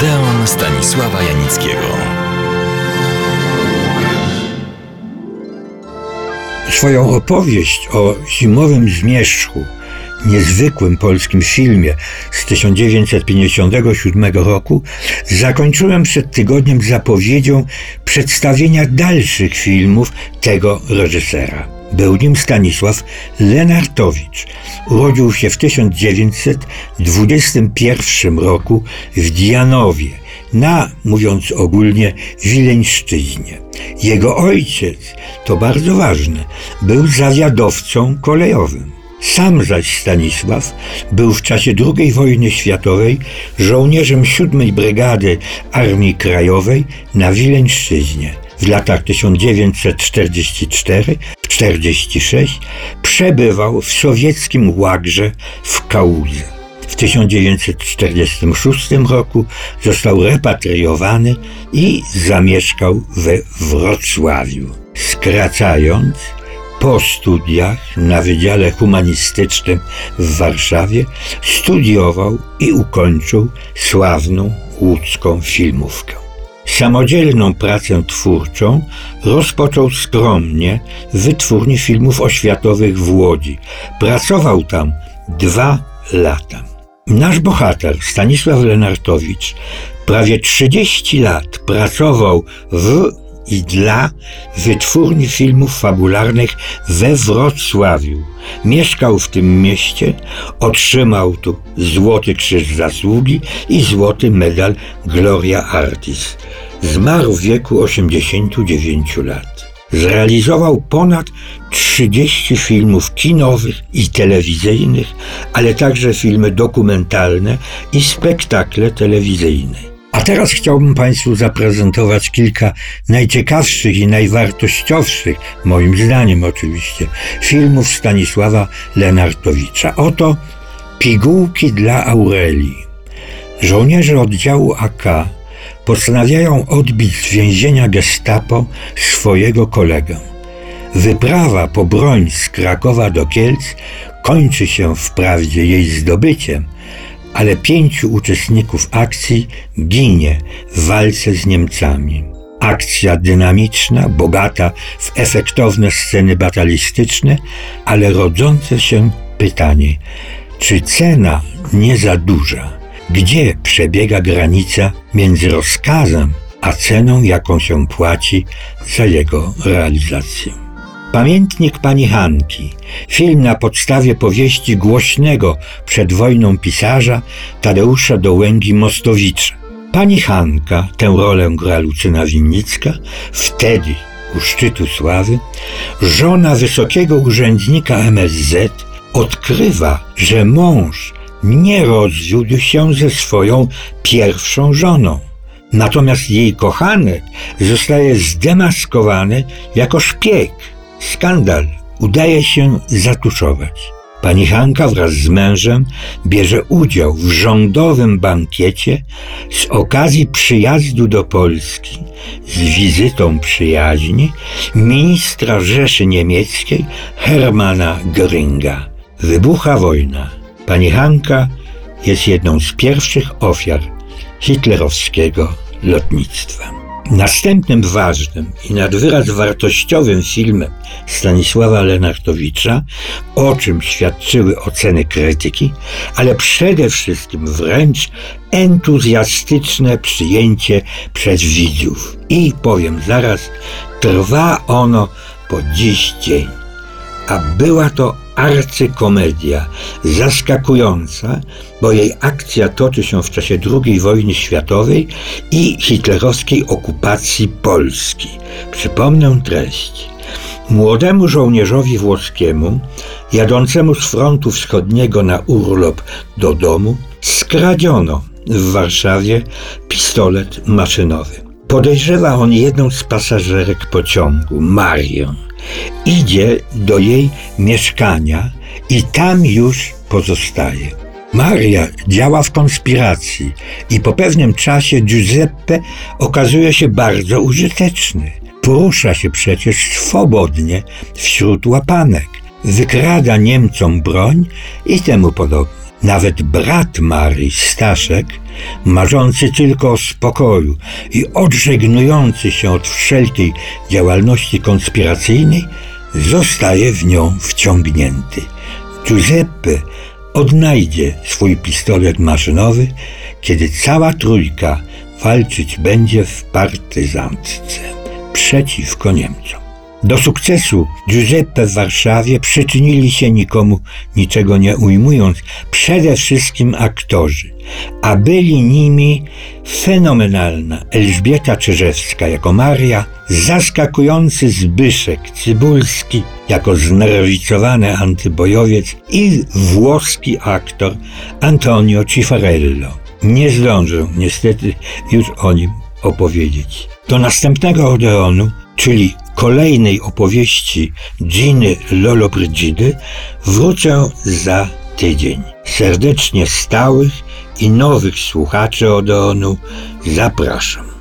Odeon Stanisława Janickiego. Swoją opowieść o zimowym zmierzchu, niezwykłym polskim filmie z 1957 roku, zakończyłem przed tygodniem zapowiedzią przedstawienia dalszych filmów tego reżysera. Był nim Stanisław Lenartowicz. Urodził się w 1921 roku w Dianowie, na, mówiąc ogólnie, Wileńszczyźnie. Jego ojciec, to bardzo ważne, był zawiadowcą kolejowym. Sam zaś Stanisław był w czasie II wojny światowej żołnierzem 7 Brygady Armii Krajowej na Wileńszczyźnie. W latach 1944-46 przebywał w sowieckim łagrze w Kałudze. W 1946 roku został repatriowany i zamieszkał we Wrocławiu. Skracając, po studiach na Wydziale Humanistycznym w Warszawie studiował i ukończył sławną łódzką filmówkę. Samodzielną pracę twórczą rozpoczął skromnie w wytwórni filmów oświatowych w Łodzi. Pracował tam dwa lata. Nasz bohater, Stanisław Lenartowicz, prawie 30 lat pracował w i dla wytwórni filmów fabularnych we Wrocławiu. Mieszkał w tym mieście, otrzymał tu Złoty Krzyż Zasługi i Złoty Medal Gloria Artis. Zmarł w wieku 89 lat. Zrealizował ponad 30 filmów kinowych i telewizyjnych, ale także filmy dokumentalne i spektakle telewizyjne. A teraz chciałbym Państwu zaprezentować kilka najciekawszych i najwartościowszych, moim zdaniem oczywiście, filmów Stanisława Lenartowicza. Oto Pigułki dla Aurelii. Żołnierze oddziału AK postanawiają odbić z więzienia gestapo swojego kolegę. Wyprawa po broń z Krakowa do Kielc kończy się wprawdzie jej zdobyciem – ale pięciu uczestników akcji ginie w walce z Niemcami. Akcja dynamiczna, bogata w efektowne sceny batalistyczne, ale rodzące się pytanie, czy cena nie za duża? Gdzie przebiega granica między rozkazem a ceną, jaką się płaci za jego realizację? Pamiętnik pani Hanki, film na podstawie powieści głośnego przed wojną pisarza Tadeusza Dołęgi-Mostowicza. Pani Hanka, tę rolę gra Lucyna Winnicka, wtedy u szczytu sławy, żona wysokiego urzędnika MSZ odkrywa, że mąż nie rozwiódł się ze swoją pierwszą żoną. Natomiast jej kochanek zostaje zdemaskowany jako szpieg Skandal udaje się zatuszować. Pani Hanka wraz z mężem bierze udział w rządowym bankiecie z okazji przyjazdu do Polski z wizytą przyjaźni ministra Rzeszy Niemieckiej Hermana Göringa. Wybucha wojna. Pani Hanka jest jedną z pierwszych ofiar hitlerowskiego lotnictwa. Następnym ważnym i nad wyraz wartościowym filmem Stanisława Lenartowicza, o czym świadczyły oceny krytyki, ale przede wszystkim wręcz entuzjastyczne przyjęcie przez widzów. I powiem zaraz, trwa ono po dziś dzień. A była to arcykomedia, zaskakująca, bo jej akcja toczy się w czasie II wojny światowej i hitlerowskiej okupacji Polski. Przypomnę treść. Młodemu żołnierzowi włoskiemu, jadącemu z frontu wschodniego na urlop do domu, skradziono w Warszawie pistolet maszynowy. Podejrzewa on jedną z pasażerek pociągu, Marię idzie do jej mieszkania i tam już pozostaje. Maria działa w konspiracji i po pewnym czasie Giuseppe okazuje się bardzo użyteczny. Porusza się przecież swobodnie wśród łapanek, wykrada Niemcom broń i temu podobne. Nawet brat Marii, Staszek, marzący tylko o spokoju i odżegnujący się od wszelkiej działalności konspiracyjnej, zostaje w nią wciągnięty. Giuseppe odnajdzie swój pistolet maszynowy, kiedy cała trójka walczyć będzie w partyzantce przeciwko Niemcom. Do sukcesu Giuseppe w Warszawie przyczynili się nikomu niczego nie ujmując, przede wszystkim aktorzy, a byli nimi fenomenalna Elżbieta Czyżewska jako Maria, zaskakujący Zbyszek Cybulski jako znerwicowany antybojowiec i włoski aktor Antonio Cifarello. Nie zdążę niestety już o nim opowiedzieć. Do następnego Odeonu, czyli kolejnej opowieści Giny Lollobrigida wrócę za tydzień. Serdecznie stałych i nowych słuchaczy Odeonu zapraszam.